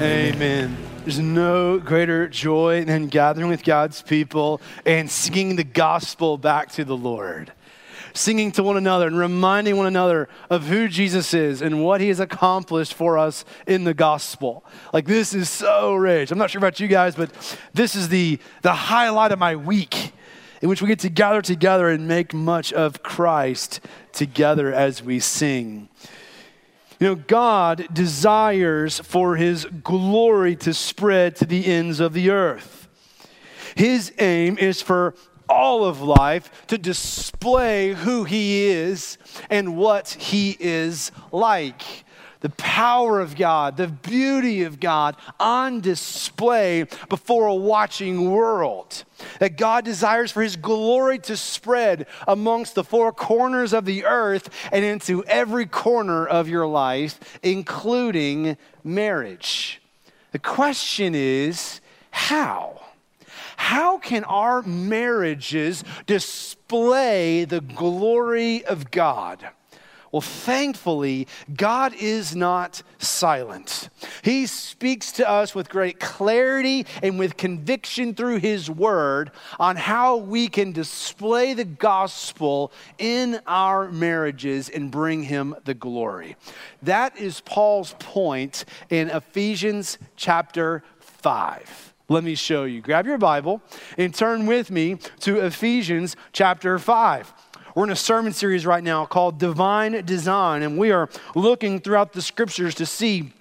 Amen. There's no greater joy than gathering with God's people and singing the gospel back to the Lord. Singing to one another and reminding one another of who Jesus is and what he has accomplished for us in the gospel. Like, this is so rich. I'm not sure about you guys, but this is the, the highlight of my week in which we get to gather together and make much of Christ together as we sing. You know, God desires for his glory to spread to the ends of the earth. His aim is for all of life to display who he is and what he is like the power of God, the beauty of God on display before a watching world. That God desires for His glory to spread amongst the four corners of the earth and into every corner of your life, including marriage. The question is how? How can our marriages display the glory of God? Well, thankfully, God is not silent. He speaks to us with great clarity and with conviction through His Word on how we can display the gospel in our marriages and bring Him the glory. That is Paul's point in Ephesians chapter 5. Let me show you. Grab your Bible and turn with me to Ephesians chapter 5. We're in a sermon series right now called Divine Design, and we are looking throughout the scriptures to see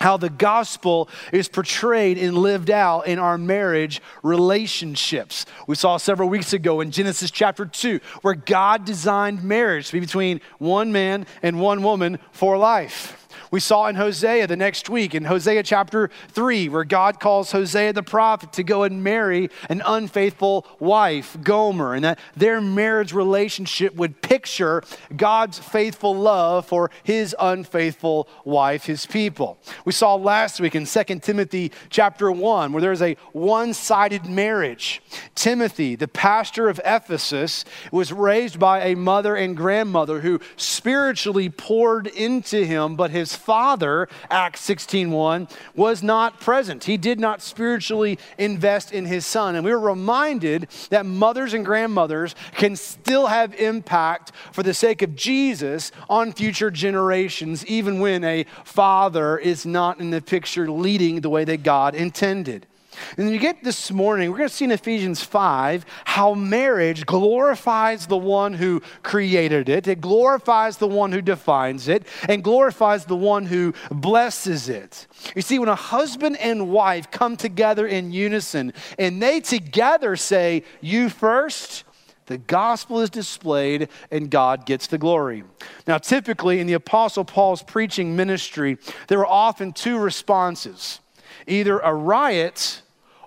how the gospel is portrayed and lived out in our marriage relationships. We saw several weeks ago in Genesis chapter 2 where God designed marriage to be between one man and one woman for life. We saw in Hosea the next week, in Hosea chapter 3, where God calls Hosea the prophet to go and marry an unfaithful wife, Gomer, and that their marriage relationship would picture God's faithful love for his unfaithful wife, his people. We saw last week in 2 Timothy chapter 1, where there's a one sided marriage. Timothy, the pastor of Ephesus, was raised by a mother and grandmother who spiritually poured into him, but his father, Acts 16:1, was not present. He did not spiritually invest in his son. And we were reminded that mothers and grandmothers can still have impact for the sake of Jesus on future generations, even when a father is not in the picture leading the way that God intended. And you get this morning, we're going to see in Ephesians 5 how marriage glorifies the one who created it, it glorifies the one who defines it, and glorifies the one who blesses it. You see, when a husband and wife come together in unison and they together say, You first, the gospel is displayed and God gets the glory. Now, typically in the Apostle Paul's preaching ministry, there were often two responses either a riot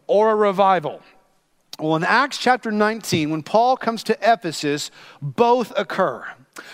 or a revival. Well, in Acts chapter 19, when Paul comes to Ephesus, both occur.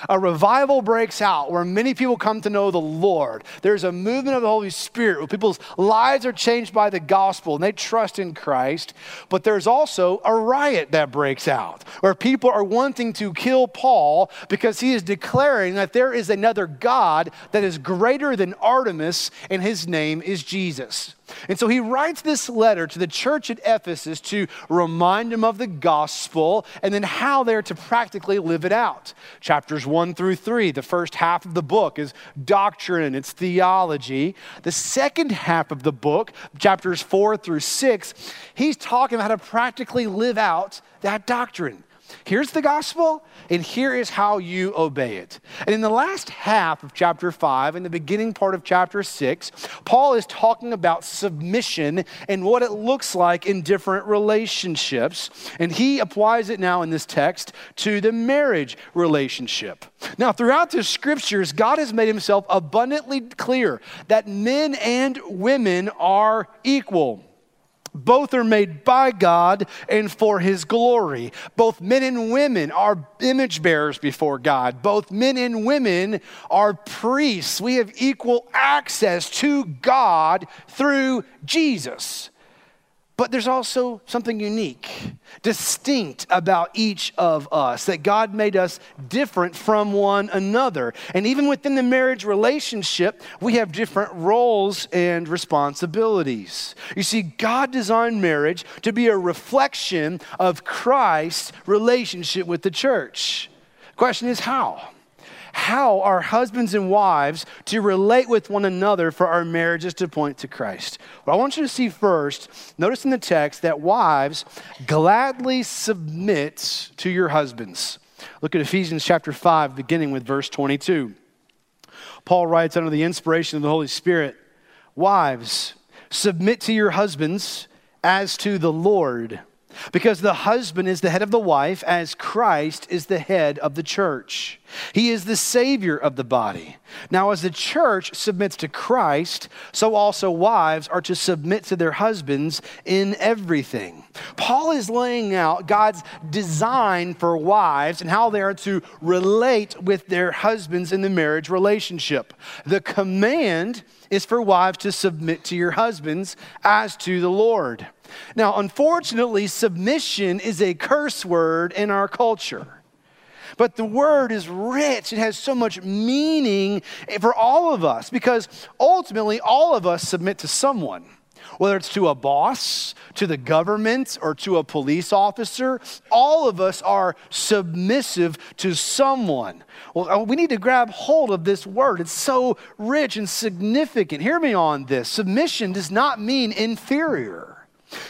A revival breaks out where many people come to know the Lord. There's a movement of the Holy Spirit where people's lives are changed by the gospel and they trust in Christ. But there's also a riot that breaks out where people are wanting to kill Paul because he is declaring that there is another God that is greater than Artemis and his name is Jesus. And so he writes this letter to the church at Ephesus to remind them of the gospel and then how they're to practically live it out. Chapters 1 through 3, the first half of the book is doctrine, it's theology. The second half of the book, chapters 4 through 6, he's talking about how to practically live out that doctrine. Here's the gospel, and here is how you obey it. And in the last half of chapter 5 and the beginning part of chapter 6, Paul is talking about submission and what it looks like in different relationships. And he applies it now in this text to the marriage relationship. Now, throughout the scriptures, God has made himself abundantly clear that men and women are equal. Both are made by God and for His glory. Both men and women are image bearers before God. Both men and women are priests. We have equal access to God through Jesus. But there's also something unique, distinct about each of us, that God made us different from one another. And even within the marriage relationship, we have different roles and responsibilities. You see, God designed marriage to be a reflection of Christ's relationship with the church. The question is how? How are husbands and wives to relate with one another for our marriages to point to Christ? What I want you to see first, notice in the text that wives gladly submit to your husbands. Look at Ephesians chapter 5, beginning with verse 22. Paul writes under the inspiration of the Holy Spirit Wives, submit to your husbands as to the Lord. Because the husband is the head of the wife, as Christ is the head of the church. He is the Savior of the body. Now, as the church submits to Christ, so also wives are to submit to their husbands in everything. Paul is laying out God's design for wives and how they are to relate with their husbands in the marriage relationship. The command is for wives to submit to your husbands as to the Lord. Now, unfortunately, submission is a curse word in our culture. But the word is rich. It has so much meaning for all of us because ultimately all of us submit to someone whether it's to a boss, to the government, or to a police officer, all of us are submissive to someone. Well, uh, we need to grab hold of this word. It's so rich and significant. Hear me on this. Submission does not mean inferior.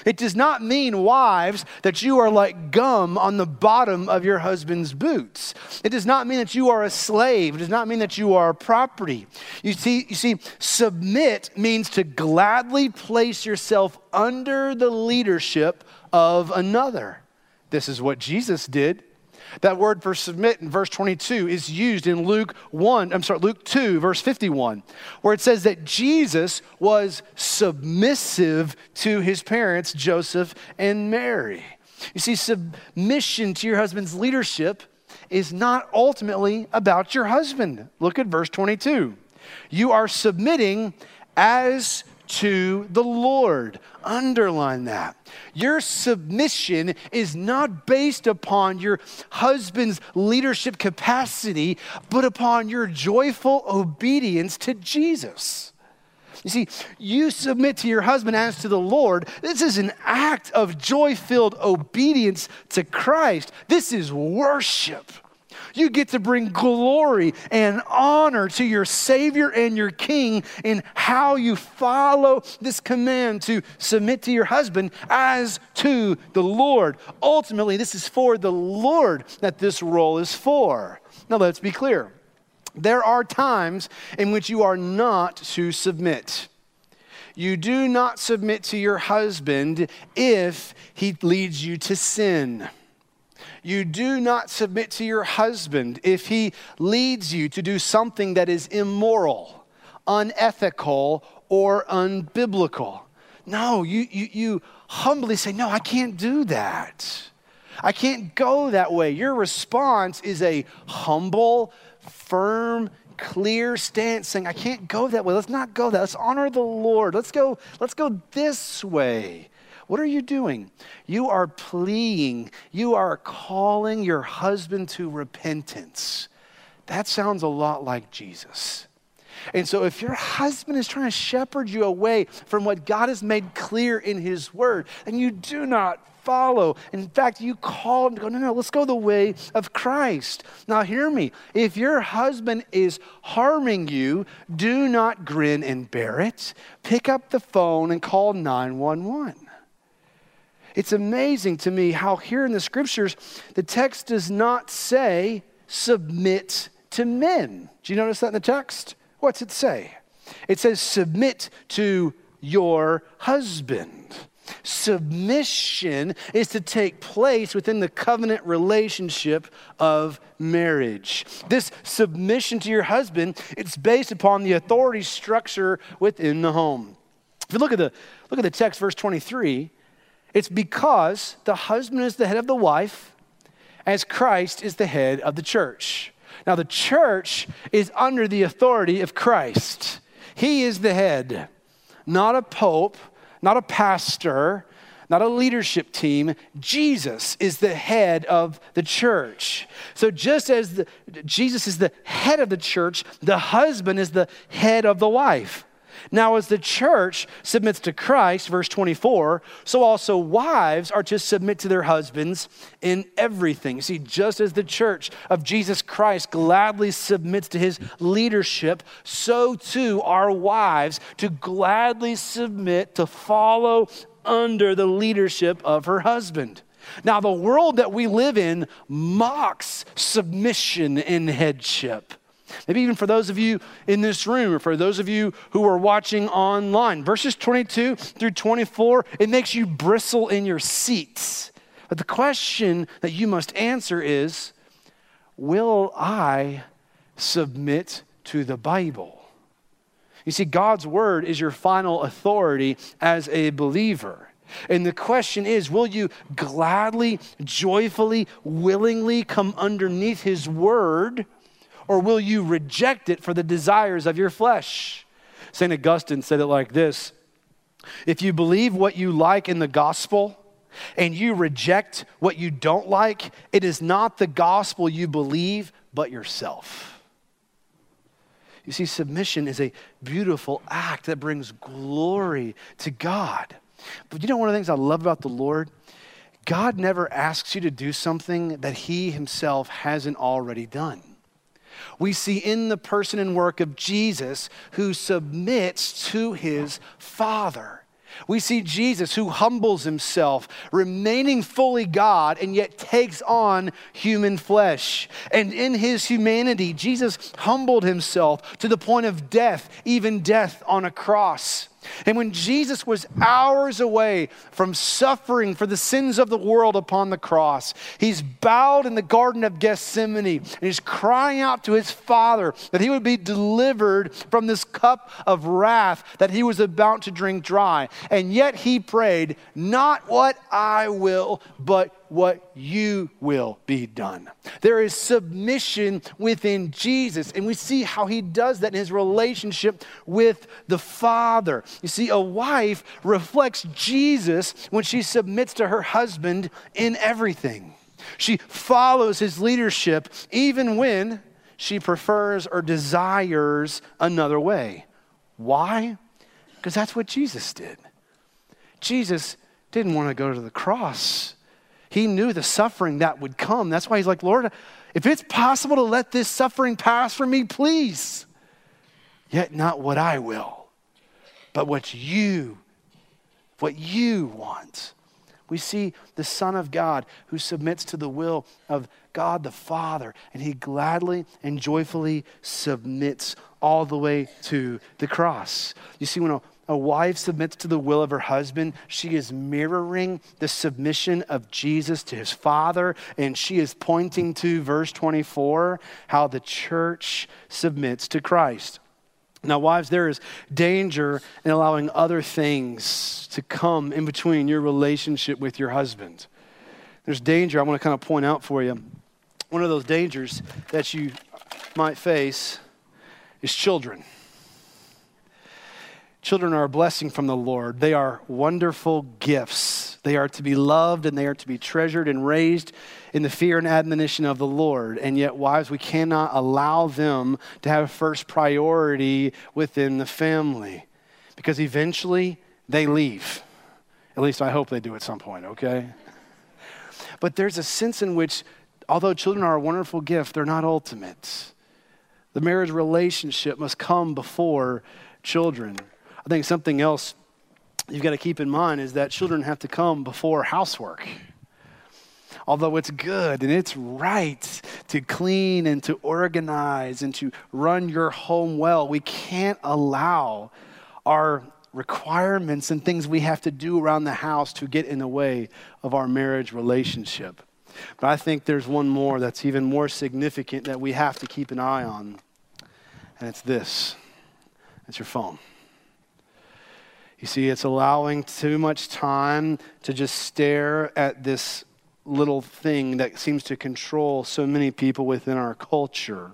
It does not mean, wives, that you are like gum on the bottom of your husband's boots. It does not mean that you are a slave. It does not mean that you are a property. You see, you see, submit means to gladly place yourself under the leadership of another. This is what Jesus did. That word for submit in verse 22 is used in Luke 1, I'm sorry, Luke 2, verse 51, where it says that Jesus was submissive to his parents, Joseph and Mary. You see, submission to your husband's leadership is not ultimately about your husband. Look at verse 22. You are submitting as to the Lord. Underline that. Your submission is not based upon your husband's leadership capacity, but upon your joyful obedience to Jesus. You see, you submit to your husband as to the Lord. This is an act of joy filled obedience to Christ. This is worship. You get to bring glory and honor to your Savior and your King in how you follow this command to submit to your husband as to the Lord. Ultimately, this is for the Lord that this role is for. Now, let's be clear. There are times in which you are not to submit. You do not submit to your husband if he leads you to sin. You do not submit to your husband if he leads you to do something that is immoral, unethical, or unbiblical. No, you, you, you humbly say, No, I can't do that. I can't go that way. Your response is a humble, firm, clear stance saying, I can't go that way. Let's not go that. Let's honor the Lord. Let's go, let's go this way. What are you doing? You are pleading, you are calling your husband to repentance. That sounds a lot like Jesus. And so, if your husband is trying to shepherd you away from what God has made clear in His Word, and you do not follow, in fact, you call him to go, no, no, let's go the way of Christ. Now, hear me. If your husband is harming you, do not grin and bear it. Pick up the phone and call 911. It's amazing to me how here in the scriptures, the text does not say submit to men. Do you notice that in the text? What's it say? It says submit to your husband. Submission is to take place within the covenant relationship of marriage. This submission to your husband, it's based upon the authority structure within the home. If you look at the look at the text verse 23, it's because the husband is the head of the wife, as Christ is the head of the church. Now, the church is under the authority of Christ. He is the head, not a pope, not a pastor, not a leadership team. Jesus is the head of the church. So, just as the, Jesus is the head of the church, the husband is the head of the wife. Now, as the church submits to Christ, verse 24, so also wives are to submit to their husbands in everything. See, just as the church of Jesus Christ gladly submits to his leadership, so too are wives to gladly submit to follow under the leadership of her husband. Now, the world that we live in mocks submission and headship. Maybe even for those of you in this room or for those of you who are watching online. Verses 22 through 24, it makes you bristle in your seats. But the question that you must answer is Will I submit to the Bible? You see, God's word is your final authority as a believer. And the question is will you gladly, joyfully, willingly come underneath his word, or will you reject it for the desires of your flesh? St. Augustine said it like this If you believe what you like in the gospel, and you reject what you don't like, it is not the gospel you believe, but yourself. You see, submission is a beautiful act that brings glory to God. But you know, one of the things I love about the Lord? God never asks you to do something that He Himself hasn't already done. We see in the person and work of Jesus who submits to His Father. We see Jesus who humbles himself, remaining fully God, and yet takes on human flesh. And in his humanity, Jesus humbled himself to the point of death, even death on a cross. And when Jesus was hours away from suffering for the sins of the world upon the cross, he's bowed in the Garden of Gethsemane and he's crying out to his Father that he would be delivered from this cup of wrath that he was about to drink dry. And yet he prayed, Not what I will, but what you will be done. There is submission within Jesus, and we see how he does that in his relationship with the Father. You see, a wife reflects Jesus when she submits to her husband in everything. She follows his leadership even when she prefers or desires another way. Why? Because that's what Jesus did. Jesus didn't want to go to the cross he knew the suffering that would come. That's why he's like, Lord, if it's possible to let this suffering pass from me, please. Yet not what I will, but what you, what you want. We see the Son of God who submits to the will of God the Father, and he gladly and joyfully submits all the way to the cross. You see, when a a wife submits to the will of her husband, she is mirroring the submission of Jesus to his Father, and she is pointing to verse 24 how the church submits to Christ. Now, wives, there is danger in allowing other things to come in between your relationship with your husband. There's danger I want to kind of point out for you. One of those dangers that you might face is children. Children are a blessing from the Lord. They are wonderful gifts. They are to be loved and they are to be treasured and raised in the fear and admonition of the Lord. And yet, wives, we cannot allow them to have first priority within the family because eventually they leave. At least I hope they do at some point, okay? But there's a sense in which, although children are a wonderful gift, they're not ultimate. The marriage relationship must come before children. I think something else you've got to keep in mind is that children have to come before housework. Although it's good and it's right to clean and to organize and to run your home well, we can't allow our requirements and things we have to do around the house to get in the way of our marriage relationship. But I think there's one more that's even more significant that we have to keep an eye on, and it's this it's your phone. You see, it's allowing too much time to just stare at this little thing that seems to control so many people within our culture.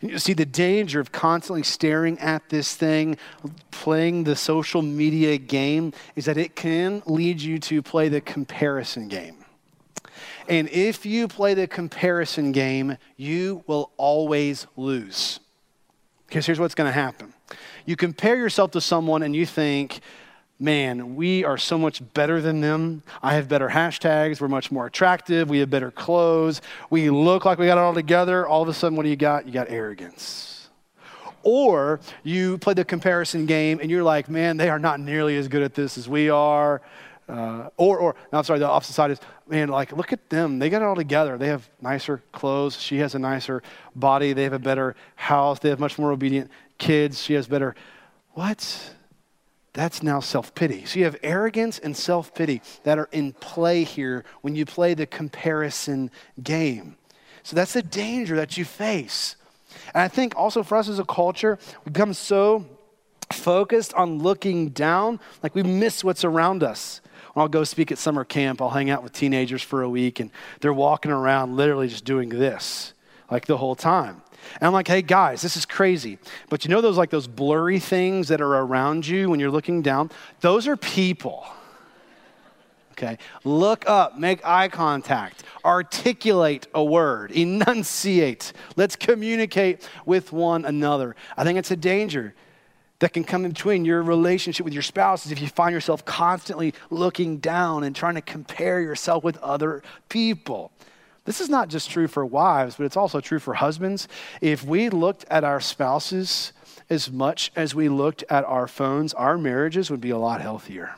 You see, the danger of constantly staring at this thing, playing the social media game, is that it can lead you to play the comparison game. And if you play the comparison game, you will always lose. Because here's what's going to happen you compare yourself to someone and you think, man, we are so much better than them. I have better hashtags. We're much more attractive. We have better clothes. We look like we got it all together. All of a sudden, what do you got? You got arrogance. Or you play the comparison game and you're like, man, they are not nearly as good at this as we are. Uh, or, or, no, I'm sorry, the opposite side is, man, like, look at them. They got it all together. They have nicer clothes. She has a nicer body. They have a better house. They have much more obedient kids. She has better. What? That's now self pity. So you have arrogance and self pity that are in play here when you play the comparison game. So that's the danger that you face. And I think also for us as a culture, we become so focused on looking down, like we miss what's around us. When I'll go speak at summer camp, I'll hang out with teenagers for a week, and they're walking around literally just doing this, like the whole time. And I'm like, hey guys, this is crazy. But you know those like those blurry things that are around you when you're looking down? Those are people. Okay. Look up, make eye contact, articulate a word, enunciate. Let's communicate with one another. I think it's a danger that can come in between your relationship with your spouse is if you find yourself constantly looking down and trying to compare yourself with other people. This is not just true for wives, but it's also true for husbands. If we looked at our spouses as much as we looked at our phones, our marriages would be a lot healthier.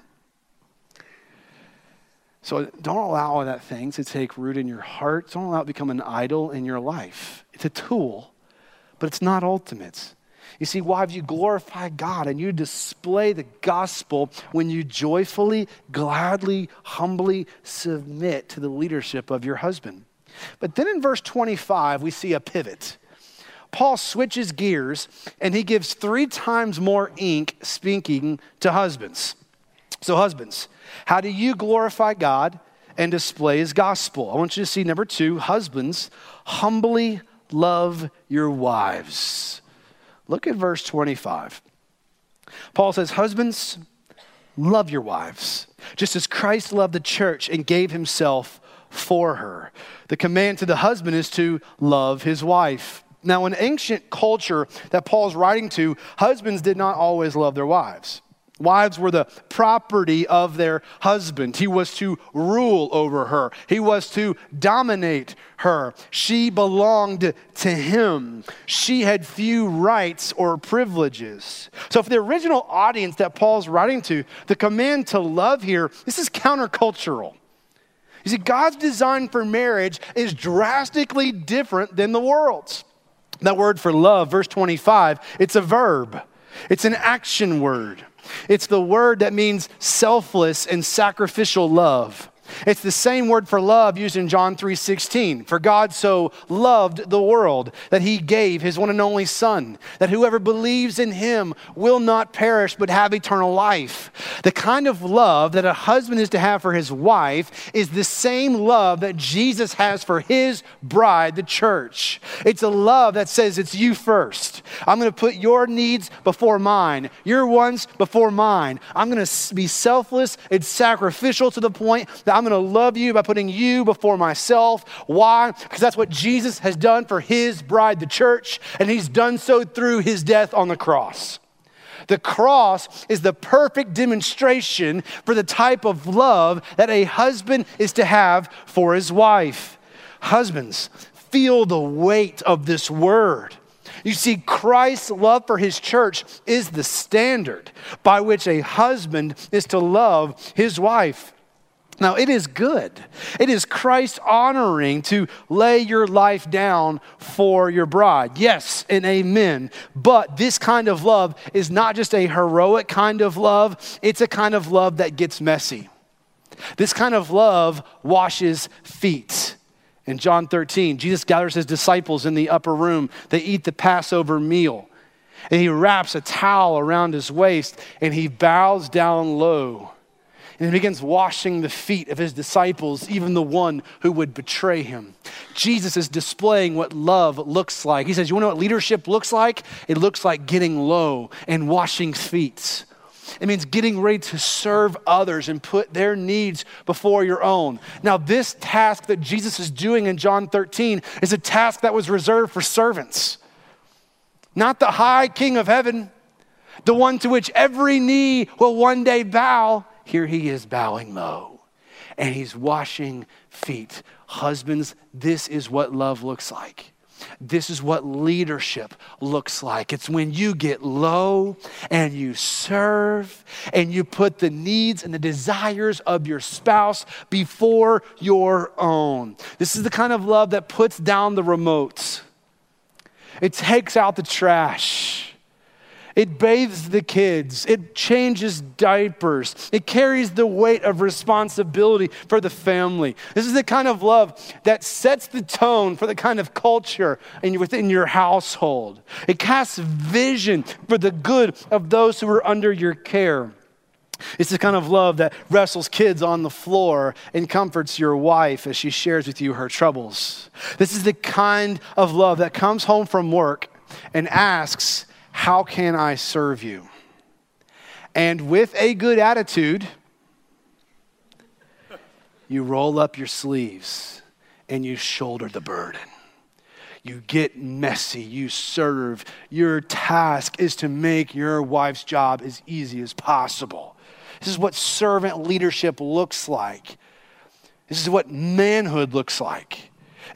So don't allow that thing to take root in your heart. Don't allow it to become an idol in your life. It's a tool, but it's not ultimate. You see, wives, you glorify God and you display the gospel when you joyfully, gladly, humbly submit to the leadership of your husband. But then in verse 25, we see a pivot. Paul switches gears and he gives three times more ink speaking to husbands. So, husbands, how do you glorify God and display his gospel? I want you to see number two husbands, humbly love your wives. Look at verse 25. Paul says, Husbands, love your wives, just as Christ loved the church and gave himself for her. The command to the husband is to love his wife. Now, in ancient culture that Paul's writing to, husbands did not always love their wives. Wives were the property of their husband. He was to rule over her, he was to dominate her. She belonged to him. She had few rights or privileges. So, for the original audience that Paul's writing to, the command to love here, this is countercultural. You see, God's design for marriage is drastically different than the world's. That word for love, verse 25, it's a verb, it's an action word. It's the word that means selfless and sacrificial love. It's the same word for love used in John 3:16. For God so loved the world that he gave his one and only son, that whoever believes in him will not perish but have eternal life. The kind of love that a husband is to have for his wife is the same love that Jesus has for his bride, the church. It's a love that says it's you first. I'm going to put your needs before mine, your wants before mine. I'm going to be selfless and sacrificial to the point that I'm going to love you by putting you before myself. Why? Because that's what Jesus has done for his bride, the church, and he's done so through his death on the cross. The cross is the perfect demonstration for the type of love that a husband is to have for his wife. Husbands, feel the weight of this word. You see, Christ's love for his church is the standard by which a husband is to love his wife. Now, it is good. It is Christ honoring to lay your life down for your bride. Yes, and amen. But this kind of love is not just a heroic kind of love, it's a kind of love that gets messy. This kind of love washes feet. In John 13, Jesus gathers his disciples in the upper room. They eat the Passover meal. And he wraps a towel around his waist and he bows down low And he begins washing the feet of his disciples, even the one who would betray him. Jesus is displaying what love looks like. He says, You want to know what leadership looks like? It looks like getting low and washing feet. It means getting ready to serve others and put their needs before your own. Now, this task that Jesus is doing in John 13 is a task that was reserved for servants, not the high king of heaven, the one to which every knee will one day bow. Here he is bowing low and he's washing feet. Husbands, this is what love looks like. This is what leadership looks like. It's when you get low and you serve and you put the needs and the desires of your spouse before your own. This is the kind of love that puts down the remotes, it takes out the trash. It bathes the kids. It changes diapers. It carries the weight of responsibility for the family. This is the kind of love that sets the tone for the kind of culture in, within your household. It casts vision for the good of those who are under your care. It's the kind of love that wrestles kids on the floor and comforts your wife as she shares with you her troubles. This is the kind of love that comes home from work and asks, how can I serve you? And with a good attitude, you roll up your sleeves and you shoulder the burden. You get messy, you serve. Your task is to make your wife's job as easy as possible. This is what servant leadership looks like. This is what manhood looks like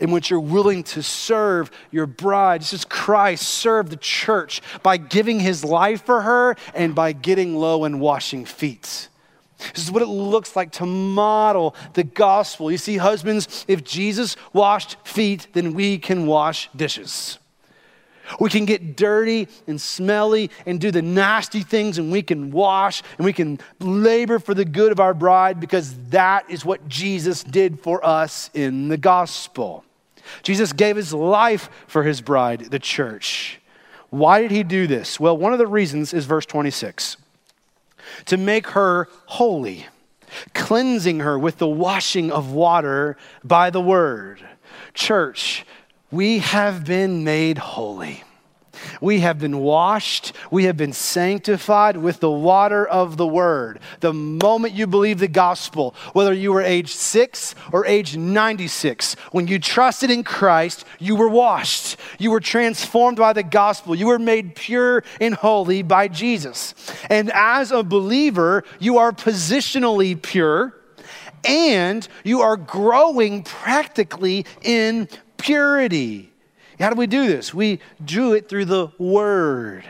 in which you're willing to serve your bride. This is Christ served the church by giving his life for her and by getting low and washing feet. This is what it looks like to model the gospel. You see, husbands, if Jesus washed feet, then we can wash dishes. We can get dirty and smelly and do the nasty things, and we can wash and we can labor for the good of our bride because that is what Jesus did for us in the gospel. Jesus gave his life for his bride, the church. Why did he do this? Well, one of the reasons is verse 26 to make her holy, cleansing her with the washing of water by the word. Church, we have been made holy. We have been washed. We have been sanctified with the water of the word. The moment you believe the gospel, whether you were age six or age 96, when you trusted in Christ, you were washed. You were transformed by the gospel. You were made pure and holy by Jesus. And as a believer, you are positionally pure and you are growing practically in purity. How do we do this? We do it through the Word.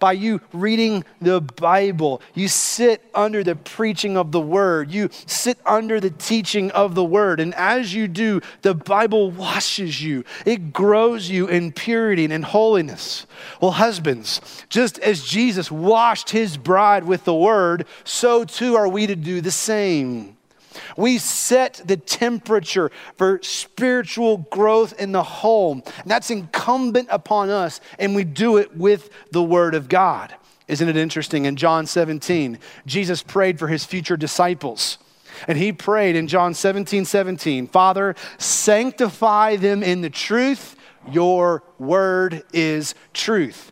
By you reading the Bible, you sit under the preaching of the Word, you sit under the teaching of the Word. And as you do, the Bible washes you, it grows you in purity and in holiness. Well, husbands, just as Jesus washed his bride with the Word, so too are we to do the same. We set the temperature for spiritual growth in the home. And that's incumbent upon us, and we do it with the Word of God. Isn't it interesting? In John 17, Jesus prayed for his future disciples. And he prayed in John 17, 17, Father, sanctify them in the truth. Your word is truth.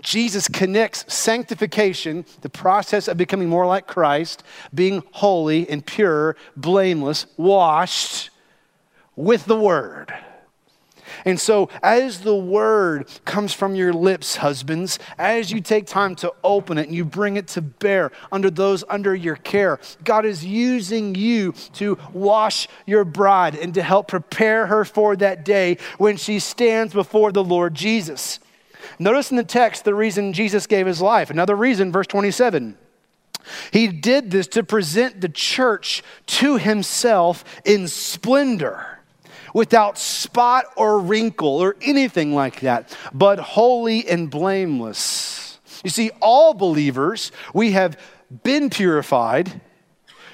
Jesus connects sanctification, the process of becoming more like Christ, being holy and pure, blameless, washed, with the Word. And so, as the word comes from your lips, husbands, as you take time to open it and you bring it to bear under those under your care, God is using you to wash your bride and to help prepare her for that day when she stands before the Lord Jesus. Notice in the text the reason Jesus gave his life. Another reason, verse 27. He did this to present the church to himself in splendor, without spot or wrinkle or anything like that, but holy and blameless. You see, all believers, we have been purified,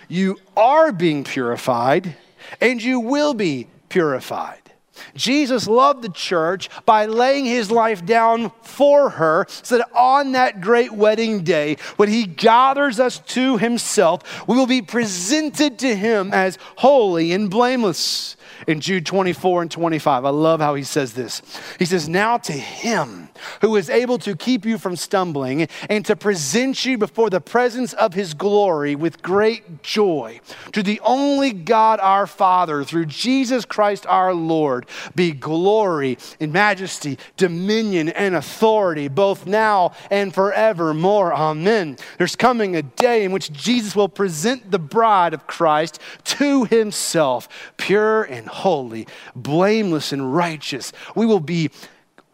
you are being purified, and you will be purified. Jesus loved the church by laying his life down for her so that on that great wedding day, when he gathers us to himself, we will be presented to him as holy and blameless. In Jude 24 and 25, I love how he says this. He says, Now to him who is able to keep you from stumbling and to present you before the presence of his glory with great joy. To the only God our Father, through Jesus Christ our Lord, be glory and majesty, dominion and authority, both now and forevermore. Amen. There's coming a day in which Jesus will present the bride of Christ to himself, pure and holy, blameless and righteous. We will be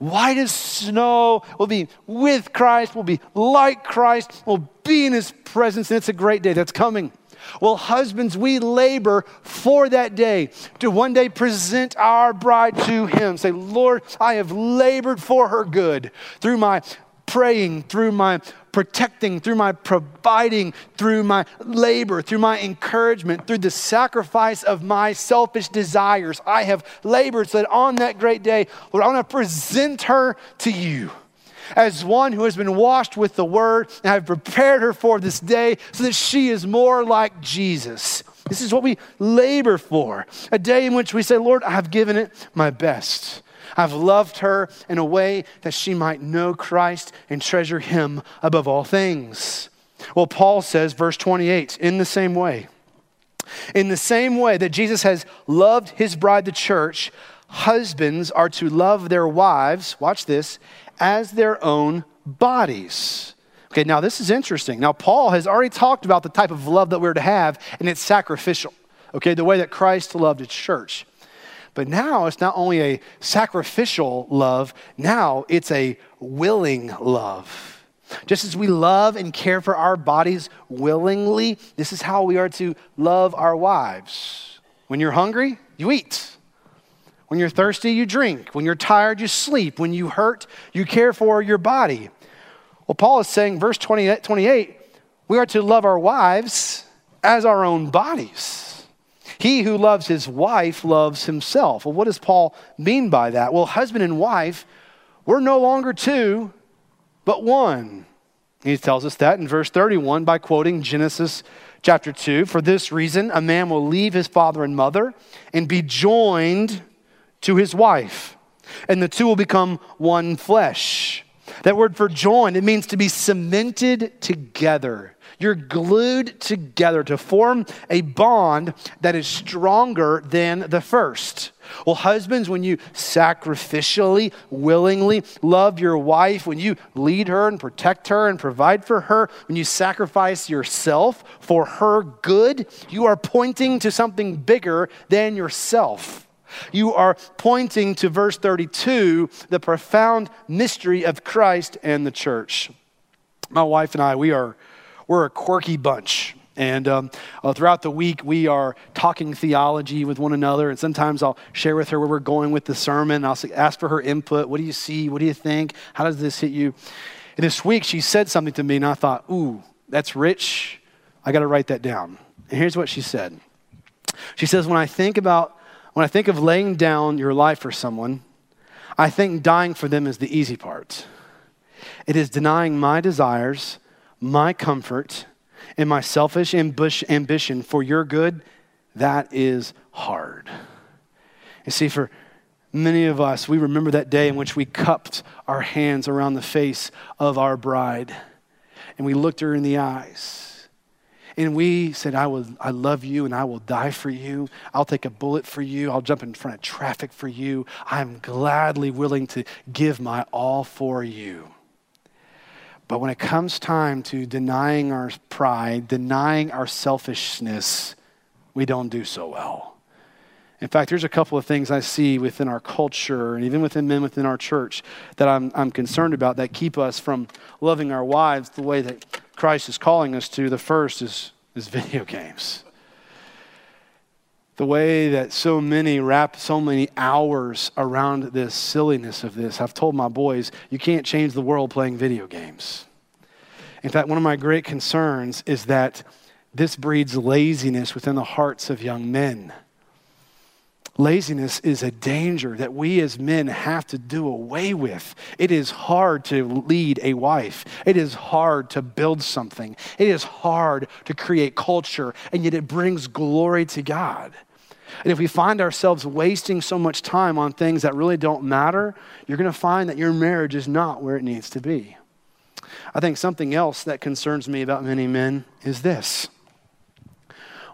white as snow. We'll be with Christ. We'll be like Christ. We'll be in his presence. And it's a great day that's coming. Well, husbands, we labor for that day to one day present our bride to him. Say, Lord, I have labored for her good through my praying, through my protecting, through my providing, through my labor, through my encouragement, through the sacrifice of my selfish desires. I have labored so that on that great day, Lord, I want to present her to you as one who has been washed with the word, and I've prepared her for this day so that she is more like Jesus. This is what we labor for a day in which we say, Lord, I have given it my best. I've loved her in a way that she might know Christ and treasure him above all things. Well, Paul says, verse 28, in the same way, in the same way that Jesus has loved his bride, the church, husbands are to love their wives, watch this, as their own bodies. Okay, now this is interesting. Now, Paul has already talked about the type of love that we're to have, and it's sacrificial. Okay, the way that Christ loved his church. But now it's not only a sacrificial love, now it's a willing love. Just as we love and care for our bodies willingly, this is how we are to love our wives. When you're hungry, you eat. When you're thirsty, you drink. When you're tired, you sleep. When you hurt, you care for your body. Well, Paul is saying, verse 28, 28 we are to love our wives as our own bodies. He who loves his wife loves himself. Well, what does Paul mean by that? Well, husband and wife, we're no longer two, but one. He tells us that in verse 31 by quoting Genesis chapter 2. For this reason, a man will leave his father and mother and be joined to his wife, and the two will become one flesh. That word for joined, it means to be cemented together. You're glued together to form a bond that is stronger than the first. Well, husbands, when you sacrificially, willingly love your wife, when you lead her and protect her and provide for her, when you sacrifice yourself for her good, you are pointing to something bigger than yourself. You are pointing to verse 32, the profound mystery of Christ and the church. My wife and I, we are we're a quirky bunch. And um, uh, throughout the week, we are talking theology with one another. And sometimes I'll share with her where we're going with the sermon. I'll ask for her input. What do you see? What do you think? How does this hit you? And this week, she said something to me, and I thought, ooh, that's rich. I got to write that down. And here's what she said She says, when I think about, when I think of laying down your life for someone, I think dying for them is the easy part. It is denying my desires my comfort and my selfish ambition for your good, that is hard. You see, for many of us, we remember that day in which we cupped our hands around the face of our bride and we looked her in the eyes. And we said, I, will, I love you and I will die for you. I'll take a bullet for you. I'll jump in front of traffic for you. I'm gladly willing to give my all for you. But when it comes time to denying our pride, denying our selfishness, we don't do so well. In fact, there's a couple of things I see within our culture and even within men within our church that I'm, I'm concerned about that keep us from loving our wives the way that Christ is calling us to. The first is, is video games the way that so many wrap so many hours around this silliness of this. I've told my boys, you can't change the world playing video games. In fact, one of my great concerns is that this breeds laziness within the hearts of young men. Laziness is a danger that we as men have to do away with. It is hard to lead a wife. It is hard to build something. It is hard to create culture, and yet it brings glory to God. And if we find ourselves wasting so much time on things that really don't matter, you're going to find that your marriage is not where it needs to be. I think something else that concerns me about many men is this.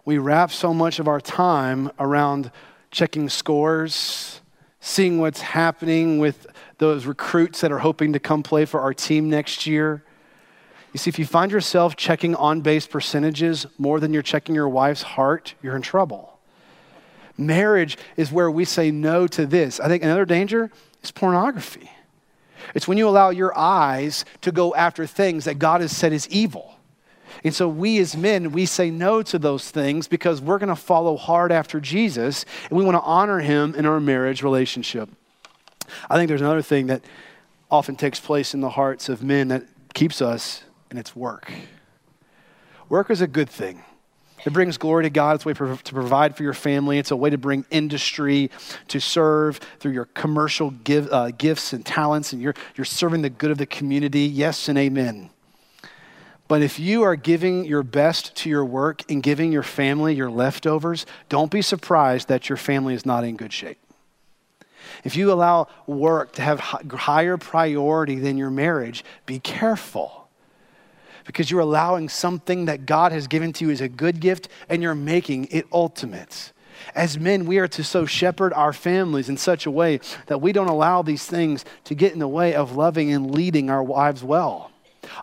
We wrap so much of our time around checking scores, seeing what's happening with those recruits that are hoping to come play for our team next year. You see, if you find yourself checking on base percentages more than you're checking your wife's heart, you're in trouble. Marriage is where we say no to this. I think another danger is pornography. It's when you allow your eyes to go after things that God has said is evil. And so we as men, we say no to those things because we're going to follow hard after Jesus and we want to honor him in our marriage relationship. I think there's another thing that often takes place in the hearts of men that keeps us, and it's work. Work is a good thing. It brings glory to God. It's a way to provide for your family. It's a way to bring industry to serve through your commercial give, uh, gifts and talents, and you're, you're serving the good of the community. Yes and amen. But if you are giving your best to your work and giving your family your leftovers, don't be surprised that your family is not in good shape. If you allow work to have higher priority than your marriage, be careful. Because you're allowing something that God has given to you as a good gift and you're making it ultimate. As men, we are to so shepherd our families in such a way that we don't allow these things to get in the way of loving and leading our wives well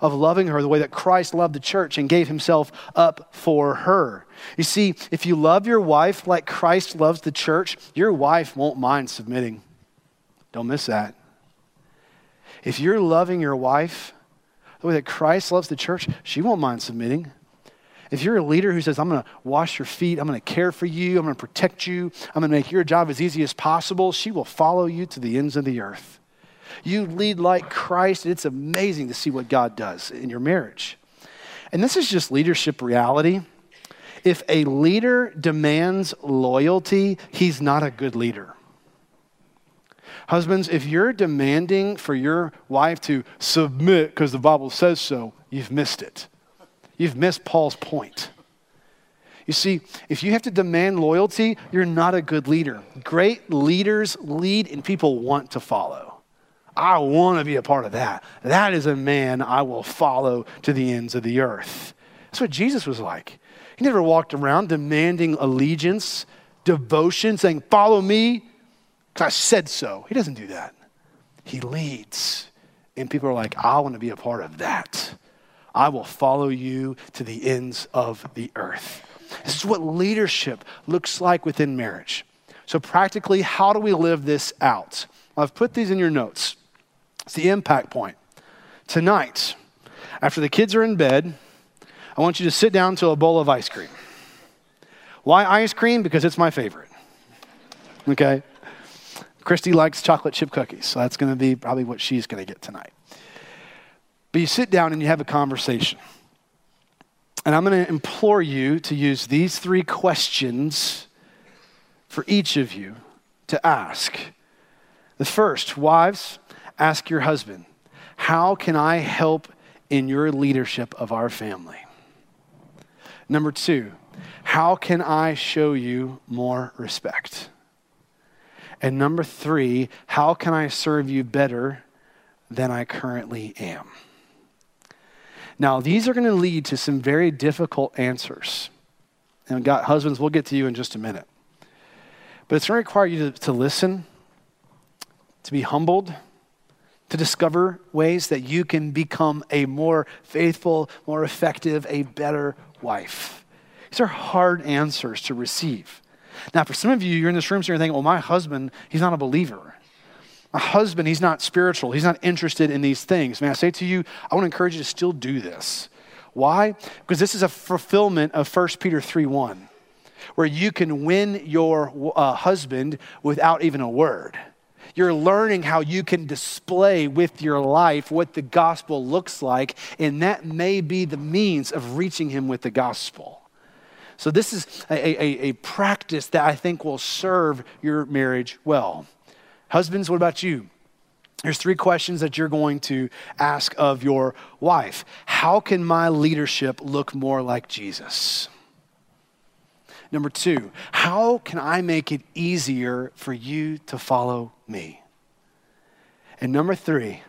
of loving her the way that Christ loved the church and gave himself up for her. You see, if you love your wife like Christ loves the church, your wife won't mind submitting. Don't miss that. If you're loving your wife the way that Christ loves the church, she won't mind submitting. If you're a leader who says, I'm going to wash your feet, I'm going to care for you, I'm going to protect you, I'm going to make your job as easy as possible, she will follow you to the ends of the earth. You lead like Christ. It's amazing to see what God does in your marriage. And this is just leadership reality. If a leader demands loyalty, he's not a good leader. Husbands, if you're demanding for your wife to submit because the Bible says so, you've missed it. You've missed Paul's point. You see, if you have to demand loyalty, you're not a good leader. Great leaders lead and people want to follow. I want to be a part of that. That is a man I will follow to the ends of the earth. That's what Jesus was like. He never walked around demanding allegiance, devotion, saying, Follow me, because I said so. He doesn't do that. He leads. And people are like, I want to be a part of that. I will follow you to the ends of the earth. This is what leadership looks like within marriage. So, practically, how do we live this out? I've put these in your notes. It's the impact point. Tonight, after the kids are in bed, I want you to sit down to a bowl of ice cream. Why ice cream? Because it's my favorite. Okay? Christy likes chocolate chip cookies, so that's going to be probably what she's going to get tonight. But you sit down and you have a conversation. And I'm going to implore you to use these three questions for each of you to ask. The first, wives, Ask your husband, How can I help in your leadership of our family? Number two, How can I show you more respect? And number three, How can I serve you better than I currently am? Now, these are going to lead to some very difficult answers. And God, husbands, we'll get to you in just a minute. But it's going to require you to, to listen, to be humbled, to discover ways that you can become a more faithful, more effective, a better wife. These are hard answers to receive. Now, for some of you, you're in this room, so you're thinking, well, my husband, he's not a believer. My husband, he's not spiritual. He's not interested in these things. May I say to you, I want to encourage you to still do this. Why? Because this is a fulfillment of 1 Peter 3 1, where you can win your uh, husband without even a word. You're learning how you can display with your life what the gospel looks like, and that may be the means of reaching him with the gospel. So, this is a, a, a practice that I think will serve your marriage well. Husbands, what about you? There's three questions that you're going to ask of your wife. How can my leadership look more like Jesus? Number two, how can I make it easier for you to follow me? And number three,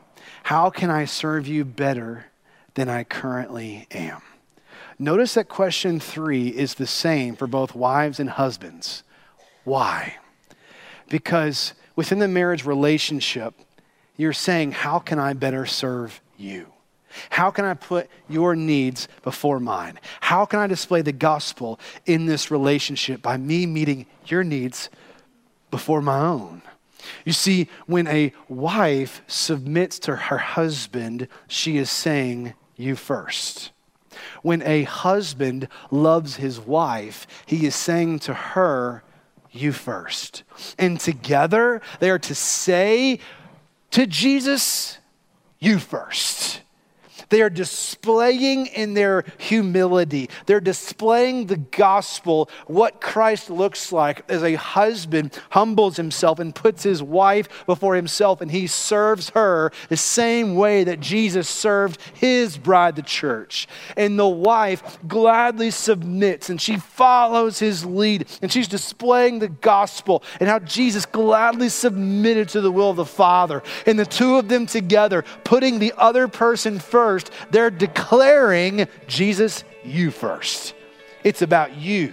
how can I serve you better than I currently am? Notice that question three is the same for both wives and husbands. Why? Because within the marriage relationship, you're saying, How can I better serve you? How can I put your needs before mine? How can I display the gospel in this relationship by me meeting your needs before my own? You see, when a wife submits to her husband, she is saying, You first. When a husband loves his wife, he is saying to her, You first. And together, they are to say to Jesus, You first. They are displaying in their humility. They're displaying the gospel, what Christ looks like as a husband humbles himself and puts his wife before himself, and he serves her the same way that Jesus served his bride, the church. And the wife gladly submits and she follows his lead, and she's displaying the gospel and how Jesus gladly submitted to the will of the Father. And the two of them together, putting the other person first first, they're declaring, Jesus, you first. It's about you.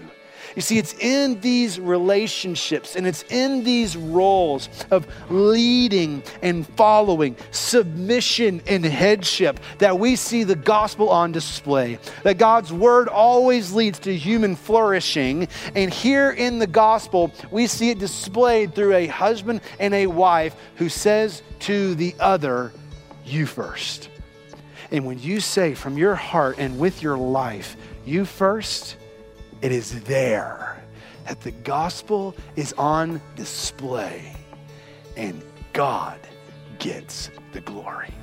You see, it's in these relationships and it's in these roles of leading and following, submission and headship that we see the gospel on display. That God's word always leads to human flourishing. And here in the gospel, we see it displayed through a husband and a wife who says to the other, You first. And when you say from your heart and with your life, you first, it is there that the gospel is on display and God gets the glory.